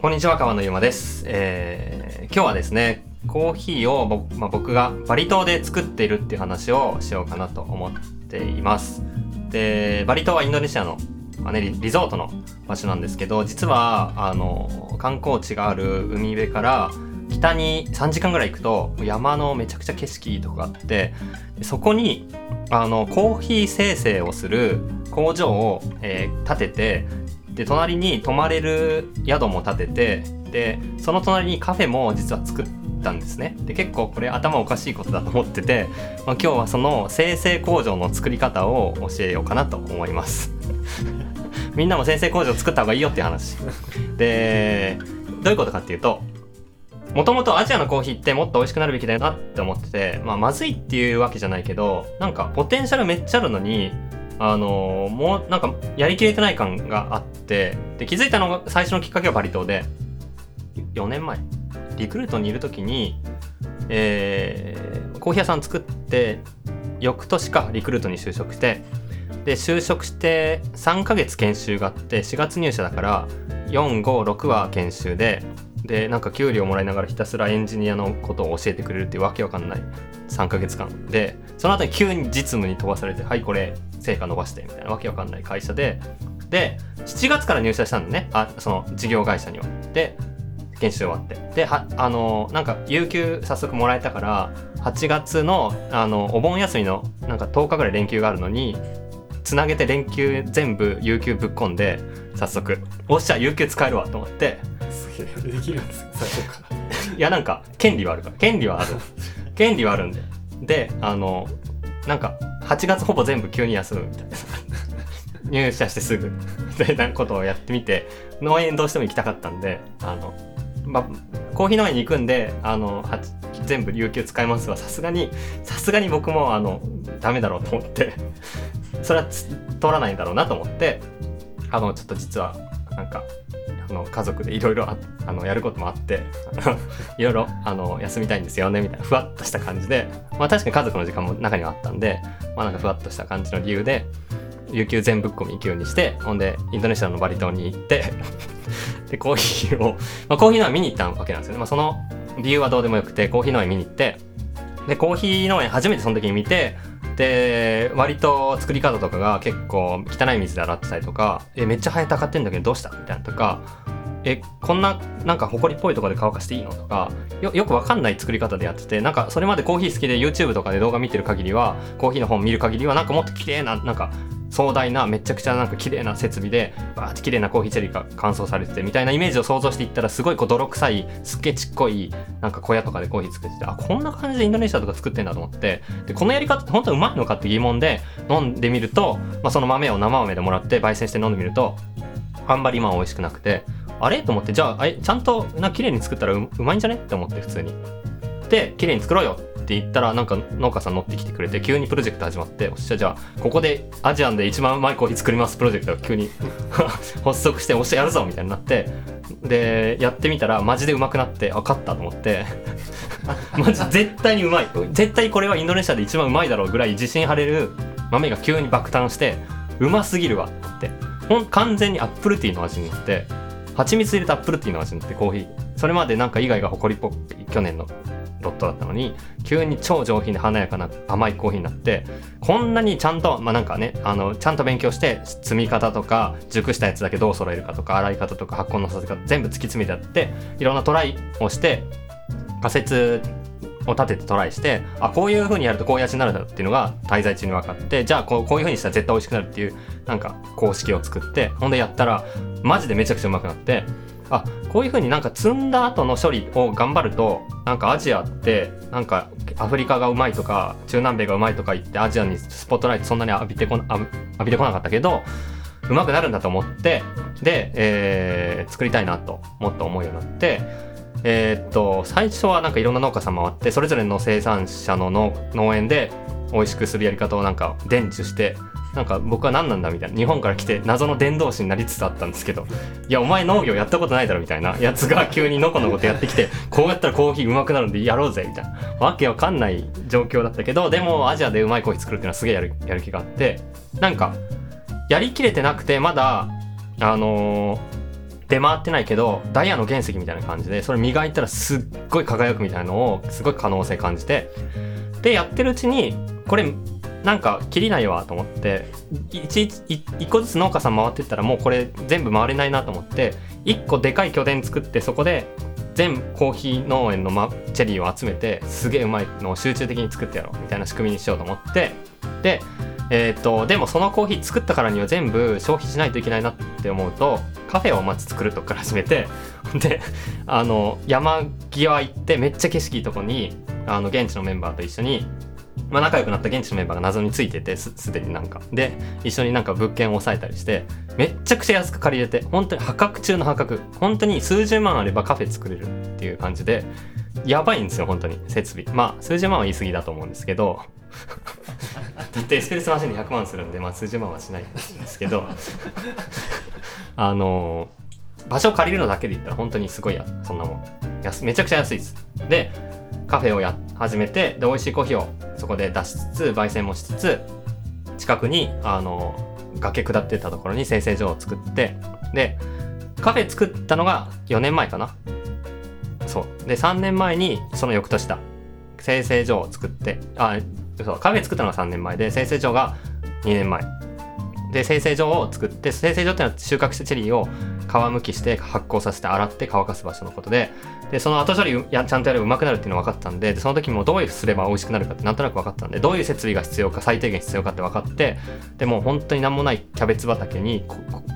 こんにちは、川野ゆまです。えー今日はですね、コーヒーを僕,、まあ、僕がバリ島で作っているっていう話をしようかなと思っています。で、バリ島はインドネシアの、まあね、リリゾートの場所なんですけど、実は、あの、観光地がある海辺から北に3時間ぐらい行くと山のめちゃくちゃ景色とこがあって、そこに、あの、コーヒー生成をする工場を、えー建てて、で隣に泊まれる宿も建ててでその隣にカフェも実は作ったんですね。で結構これ頭おかしいことだと思ってて、まあ、今日はその生成工場の作り方を教えようかなと思います。みんなも生成工場作った方がいいよっていう話。でどういうことかっていうともともとアジアのコーヒーってもっと美味しくなるべきだよなって思ってて、まあ、まずいっていうわけじゃないけどなんかポテンシャルめっちゃあるのにあのもうなんかやりきれてない感があってで気づいたのが最初のきっかけはバリ島で4年前。リクルートにいる時に、えーコーヒー屋さん作って翌年かリクルートに就職してで就職して3ヶ月研修があって4月入社だから456は研修ででなんか給料もらいながらひたすらエンジニアのことを教えてくれるっていうわけわかんない3ヶ月間。でその後に急に実務に飛ばされてはいこれ成果伸ばしてみたいなわけわかんない会社で。で7月から入社したんだね。あその事業会社には。で研修終わって。ではあのなんか有給早速もらえたから8月のあのお盆休みのなんか10日ぐらい連休があるのにつなげて連休全部有給ぶっ込んで早速。おっしゃ有給使えるわと思って。できるんです最初から。いやなんか権利はあるから。権利はある。権利はあるんで。であのなんか8月ほぼ全部急に休むみたいな。入社してすぐ。でなことをやってみて農園どうしても行きたかったんであの、ま、コーヒー農園に行くんであの全部有給使いますはさすがにさすがに僕もあのダメだろうと思って。それは通らないんだろうなと思ってあのちょっと実はなんかの家族でいろいろあのやることもあって いろいろあの休みたいんですよねみたいなふわっとした感じでまあ確かに家族の時間も中にはあったんでまあなんかふわっとした感じの理由で有給全ぶっ込み急にしてほんでインドネシアのバリ島に行って でコーヒーを、まあ、コーヒー農園見に行ったわけなんですよね、まあ、その理由はどうでもよくてコーヒー農園見に行ってでコーヒー農園初めてその時に見てで割と作り方とかが結構汚い水で洗ってたりとかえめっちゃハエたかってんだけどどうしたみたいなとかえこんななんか埃っぽいとこで乾かしていいのとかよよくわかんない作り方でやっててなんかそれまでコーヒー好きで YouTube とかで動画見てる限りはコーヒーの本見る限りはなんかもっと綺麗ななんか壮大なめちゃくちゃなんか綺麗な設備でバーって綺麗なコーヒーチェリーが乾燥されててみたいなイメージを想像していったらすごいこう泥臭いすっげちっこいなんか小屋とかでコーヒー作っててあこんな感じでインドネシアとか作ってんだと思って。でこのやり方って本当にうまいのかって疑問で飲んでみると、まあ、その豆を生豆でもらって焙煎して飲んでみるとあんまり今は美味しくなくてあれ？と思ってじゃあえちゃんとな綺麗に作ったらううまいんじゃね？って思って普通に。で綺麗に作ろうよ。って言ったらなんか農家さん乗ってきてくれて急にプロジェクト始まっておっしゃじゃあここでアジアンで一番うまいコーヒー作りますプロジェクトが急に 発足しておっしゃやるぞみたいになってでやってみたらマジでうまくなってあ勝ったと思って マジ絶対にうまい。絶対これはインドネシアで一番うまいだろうぐらい自信張れる豆が急に爆誕してうますぎるわってほん完全にアップルティーの味になって蜂蜜入れたアップルティーの味になってコーヒー。それまでなんか以外が誇りっぽい去年の。ロットだったのに急に超上品で華やかな甘いコーヒーになってこんなにちゃんとまあなんかねあのちゃんと勉強して積み方とか熟したやつだけどう揃えるかとか洗い方とか発酵のさせ方全部突き詰めてやっていろんなトライをして仮説を立ててトライしてあこういう風にやるとこういう味になるんだっていうのが滞在中に分かってじゃあこうこういう風にしたら絶対美味しくなるっていうなんか公式を作ってほんでやったらマジでめちゃくちゃうまくなってあこういう風になんか積んだ後の処理を頑張るとなんかアジアってなんかアフリカがうまいとか中南米がうまいとか言ってアジアにスポットライトそんなに浴びてこな浴び浴びてこなかったけどうまくなるんだと思ってで、えー作りたいなともっと思うようになってえーっと最初はなんかいろんな農家さん回ってそれぞれの生産者の農農園で美味しくするやり方をなんか伝授してなんか僕は何なんだみたいな。日本から来て謎の伝道師になりつつあったんですけどいやお前農業やったことないだろみたいなやつが急にのこのことやってきてこうやったらコーヒーうまくなるんでやろうぜみたいな。わけわかんない状況だったけどでもアジアでうまいコーヒー作るっていうのはすげえやるやる気があってなんかやりきれてなくてまだあのー出回ってないけどダイヤの原石みたいな感じでそれ磨いたらすっごい輝くみたいなのをすごい可能性感じてでやってるうちにこれなんか切りないわと思って一個ずつ農家さん回ってったらもうこれ全部回れないなと思って一個でかい拠点作ってそこで全コーヒー農園の、チェリーを集めてすげえうまいのを集中的に作ってやろうみたいな仕組みにしようと思ってでえー、とでもそのコーヒー作ったからには全部消費しないといけないなって思うとカフェをまず作るとこから始めて であの山際行ってめっちゃ景色いいとこにあの現地のメンバーと一緒にまあ、仲良くなった現地のメンバーが謎についててすすでになんか。で一緒になんか物件を押さえたりしてめっちゃくちゃ安く借りれて本当に破格中の破格。本当に数十万あればカフェ作れるっていう感じでやばいんですよ本当に設備。まあ数十万は言い過ぎだと思うんですけど だってエスプレッソマシンで100万するんで、まあ、数十万はしないんですけど あの場所を借りるのだけで言ったら本当にすごいやそんなもん。安めちゃくちゃ安いです。でカフェをや始めてで美味しいコーヒーをそこで出しつつ焙煎もしつつ近くにあの崖下ってたところに生成所を作ってでカフェ作ったのが4年前かな。そう。で3年前にその翌年だ。生成所を作ってあそうカフェ作ったのが3年前で生成所が2年前。で生成所を作って生成所ってのは収穫したチェリーを皮むきして発酵させて洗って乾かす場所のことで。でその後処理やちゃんとやればうまくなるっていうの分かったんででその時もどういうすれば美味しくなるかってなんとなく分かったんでどういう設備が必要か最低限必要かって分かってでもう本当に何もないキャベツ畑に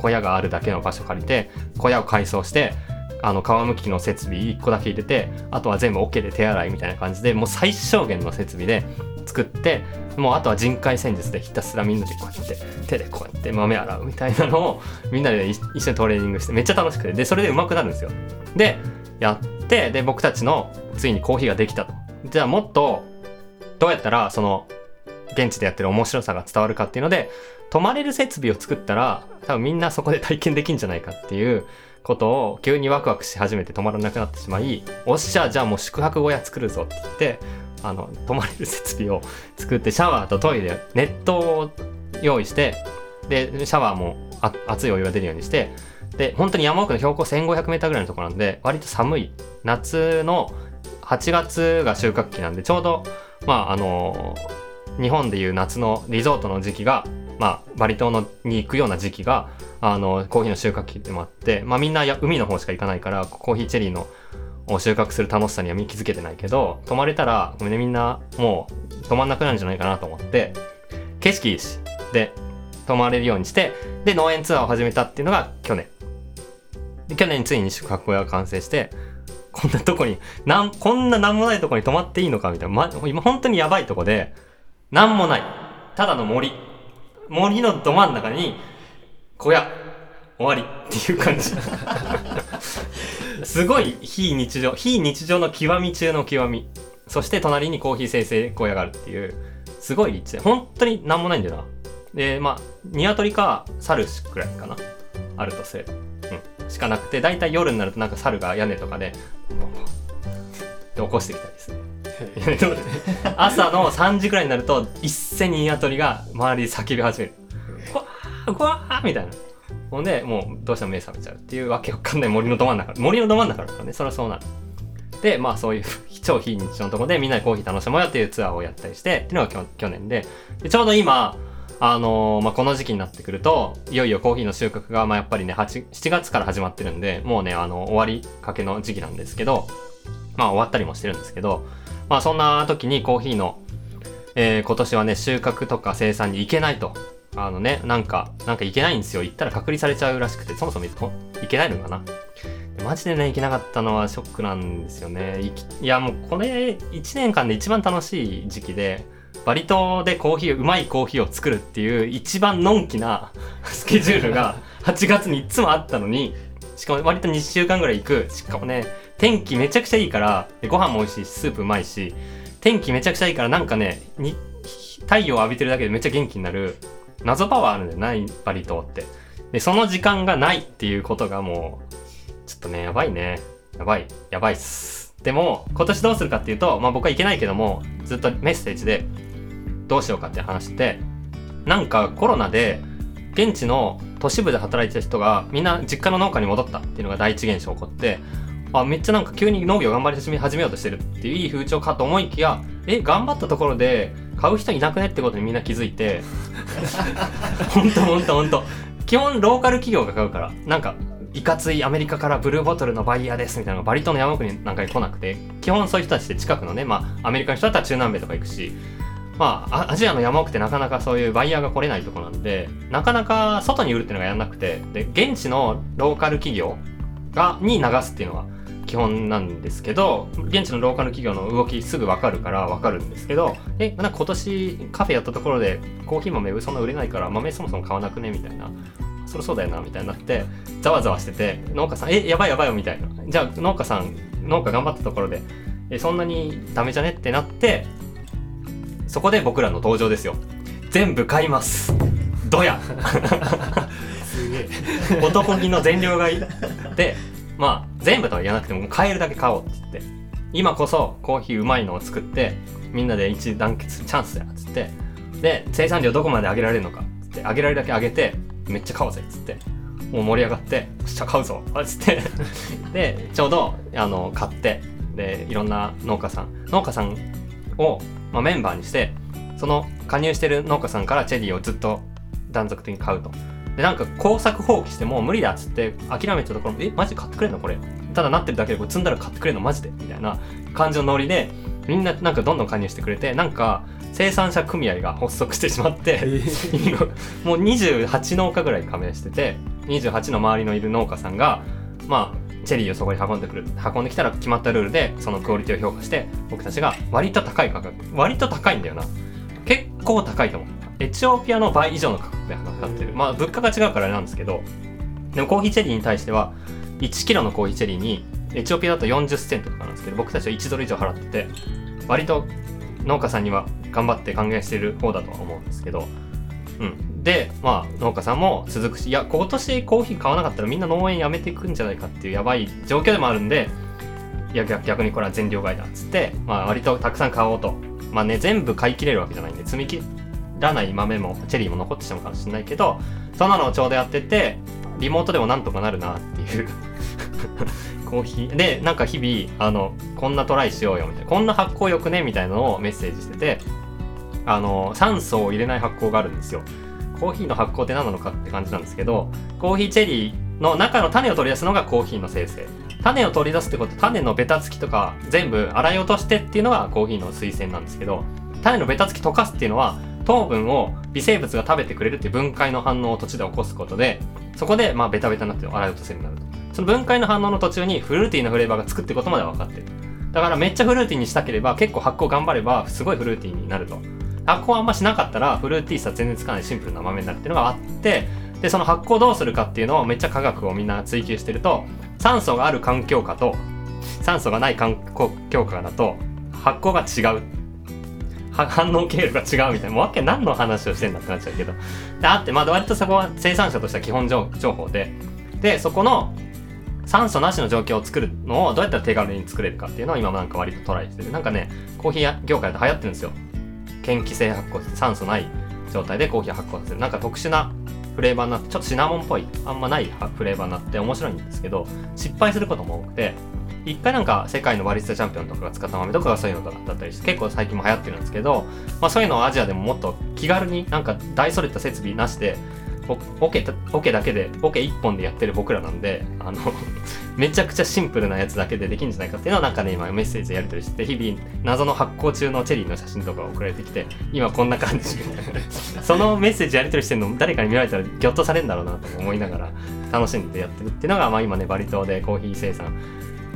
小屋があるだけの場所借りて小屋を改装してあの皮むきの設備1個だけ入れてあとは全部 OK で手洗いみたいな感じでもう最小限の設備で作ってもうあとは人海戦術でひたすらみんなでこうやって手でこうやって豆洗うみたいなのをみんなで一緒にトレーニングしてめっちゃ楽しくて。でそれで上手くなるんですよ。でやってで僕たちのついにコーヒーができたと。じゃあもっとどうやったらその現地でやってる面白さが伝わるかっていうので泊まれる設備を作ったら多分みんなそこで体験できんじゃないかっていうことを急にワクワクし始めて止まらなくなってしまいおっしゃじゃあもう宿泊小屋作るぞって言ってあの泊まれる設備を作ってシャワーとトイレ熱湯を用意してでシャワーも熱いお湯が出るようにしてで本当に山奥の標高 1500m ぐらいのところなんで割と寒い夏の8月が収穫期なんでちょうどまああの日本でいう夏のリゾートの時期がまあバリ島のに行くような時期があのコーヒーの収穫期でもあって、まあ、みんなや海の方しか行かないからコーヒーチェリーのを収穫する楽しさには気づけてないけど泊まれたらごめんねみんなもう止まんなくなるんじゃないかなと思って景色いいしで泊まれるようにしてで農園ツアーを始めたっていうのが去年。で去年ついに宿泊小屋が完成してこんなとこになんこんな何もないとこに泊まっていいのかみたいな、ま、今本当にやばいとこで何もない。ただの森。森のど真ん中に小屋。終わり。っていう感じ。すごい非日常非日常の極み中の極み。そして隣にコーヒー生成小屋があるっていう。すごい立地で本当に何もないんだよな。でまあ鶏か猿くらいかな。あるとすればうん。しかなくて大体夜になるとなんか猿が屋根とかでで起こしてきたりする。朝の3時くらいになると一斉に鶏が周りで叫び始める「わーわー!」みたいなほんで、もうどうしても目覚めちゃうっていうわけわかんない森のど真ん中。森のど真ん中だからね、そりゃそうなる。で、まあそういう 超非日常のとこでみんなでコーヒー楽しもうよっていうツアーをやったりしてっていうのが去年でで、ちょうど今、あのー、まあ、この時期になってくると、いよいよコーヒーの収穫が、まあ、やっぱりね、8、7月から始まってるんで、もうね、あの、終わりかけの時期なんですけど、まあ、終わったりもしてるんですけど、まあ、そんな時にコーヒーの、えー、今年はね、収穫とか生産に行けないとあのね、なんか、なんかいけないんですよ。行ったら隔離されちゃうらしくて、そもそもいけないのかな？マジでね、行けなかったのはショックなんですよね。いや、もうこれ、1年間で一番楽しい時期で、バリ島でコーヒー、うまいコーヒーを作るっていう一番のんきな スケジュールが8月にいつもあったのに、しかも割と2週間ぐらい行く。しかもね、天気めちゃくちゃいいから、ご飯も美味しいし、スープうまいし、天気めちゃくちゃいいからなんかね、太陽を浴びてるだけでめっちゃ元気になる謎パワーあるんだよないバリ島って。でその時間がないっていうことがもうちょっとねやばいね。やばい。やばいっす。でも今年どうするかっていうとまあ僕はいけないけどもずっとメッセージでどうしようかって話してなんかコロナで現地の都市部で働いてた人がみんな実家の農家に戻ったっていうのが第一現象起こってあめっちゃなんか急に農業頑張り始めようとしてるっていういい風潮かと思いきやえ頑張ったところで買う人いなくねってことにみんな気づいて。ほんとほんとほんと。基本ローカル企業が買うから。なんかいかついアメリカからブルーボトルのバイヤーですみたいなのがバリ島の山奥になんかに来なくて。基本そういう人たちって近くのねまあアメリカの人だったら中南米とか行くし。まあ、アジアの山奥ってなかなかそういうバイヤーが来れないとこなんで、なかなか外に売るっていうのがやんなくて、で、現地のローカル企業が、に流すっていうのは基本なんですけど、現地のローカル企業の動きすぐわかるからわかるんですけど、え、なんか今年カフェやったところでコーヒー豆そんな売れないから豆そもそも買わなくねみたいな。そりゃそうだよな、みたいになって、ざわざわしてて、農家さん、え、やばいやばいよ、みたいな。じゃあ農家さん、農家頑張ったところで、え、そんなにダメじゃねってなって、そこで僕らの登場ですよ。全部買います。どやすげえ男気の全量買いで、まあ、全部とは言わなくても、買えるだけ買おうって言って、今こそコーヒーうまいのを作って、みんなで一致団結チャンスやっつって、で、生産量どこまで上げられるのかっつって、上げられるだけ上げて、めっちゃ買おうぜっつって、もう盛り上がって、しゃ、買うぞっつって、で、ちょうど、あの、買って、で、いろんな農家さん、農家さんを、まあ、メンバーにして、その加入してる農家さんからチェリーをずっと断続的に買うと。で、なんか工作放棄してもう無理だっつって諦めたところ、え、マジで買ってくれんのこれ？ただなってるだけでこれ積んだら買ってくれんの？マジで？みたいな感じのノリで、みんななんかどんどん加入してくれて、なんか生産者組合が発足してしまって、今 もう28農家ぐらい加盟してて28の周りのいる農家さんがまあチェリーをそこに運んでくる運んできたら決まったルールでそのクオリティを評価して僕たちが割と高い価格割と高いんだよな。結構高いと思うエチオピアの倍以上の価格で測ってるまあ物価が違うからあれなんですけどでもコーヒーチェリーに対しては1キロのコーヒーチェリーにエチオピアだと40セントとかなんですけど僕たちは1ドル以上払ってて割と農家さんには頑張って還元している方だとは思うんですけど、うん。で、まあ、農家さんも続くし、いや、今年コーヒー買わなかったらみんな農園やめていくんじゃないかっていうやばい状況でもあるんで、いや、逆にこれは全量買いだっつって、まあ、割とたくさん買おうと。まあね、全部買い切れるわけじゃないんで、積み切らない豆も、チェリーも残ってしまうかもしれないけど、そんなのをちょうどやってて、リモートでもなんとかなるなっていう。コーヒーでなんか日々あのこんなトライしようよみたいなこんな発酵よくねみたいなのをメッセージしててあの酸素を入れない発酵があるんですよ。コーヒーの発酵って何なのかって感じなんですけどコーヒーチェリーの中の種を取り出すのがコーヒーの生成。種を取り出すってこと種のベタつきとか全部洗い落としてっていうのがコーヒーの推薦なんですけど種のベタつき溶かすっていうのは糖分を微生物が食べてくれるっていう分解の反応を途中で起こすことでそこでまあベタベタになって洗い落とせるようになると。その分解の反応の途中にフルーティーなフレーバーがつくってことまでは分かってる。だからめっちゃフルーティーにしたければ結構発酵頑張ればすごいフルーティーになると。発酵あんましなかったらフルーティーさ全然つかないシンプルな豆になるっていうのがあってでその発酵どうするかっていうのをめっちゃ科学をみんな追求してると酸素がある環境下と酸素がない環境下だと発酵が違う。反応経路が違うみたいな。もうわけ何の話をしてんだってなっちゃうけど。であってまあ割とそこは生産者としては基本情報で。でそこの酸素なしの状況を作るのをどうやったら手軽に作れるかっていうのを今なんか割とトライしてる。なんかねコーヒー業界で流行ってるんですよ。嫌気性発酵って酸素ない状態でコーヒー発酵させる。なんか特殊なフレーバーになってちょっとシナモンっぽいあんまないフレーバーになって面白いんですけど失敗することも多くて。一回なんか世界のバリスタチャンピオンとかが使った豆とかがそういうのだったりして結構最近も流行ってるんですけど、まあ、そういうのをアジアでももっと気軽になんか大それた設備なしでオケオケだけでオケ1本でやってる僕らなんであの めちゃくちゃシンプルなやつだけでできるんじゃないかっていうのをなんかね今メッセージやり取りして日々謎の発酵中のチェリーの写真とか送られてきて今こんな感じ そのメッセージやり取りしてるの誰かに見られたらギョッとされるんだろうなと思いながら楽しんでやってるっていうのが、まあ、今ねバリ島でコーヒー生産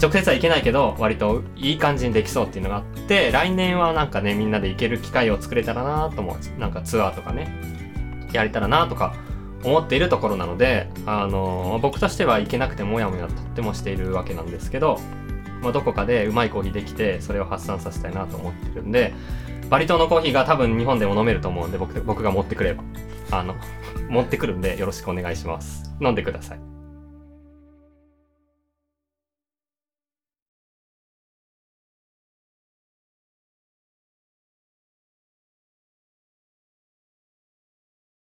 直接はいけないけど割といい感じにできそうっていうのがあって来年はなんかねみんなで行ける機会を作れたらなと思う。なんかツアーとかねやれたらなとか思っているところなので、あの僕としては行けなくてもやもやとってもしているわけなんですけど、まあ、どこかでうまいコーヒーできてそれを発散させたいなと思ってるんでバリ島のコーヒーが多分日本でも飲めると思うんで僕僕が持ってくればあの持ってくるんでよろしくお願いします。飲んでください。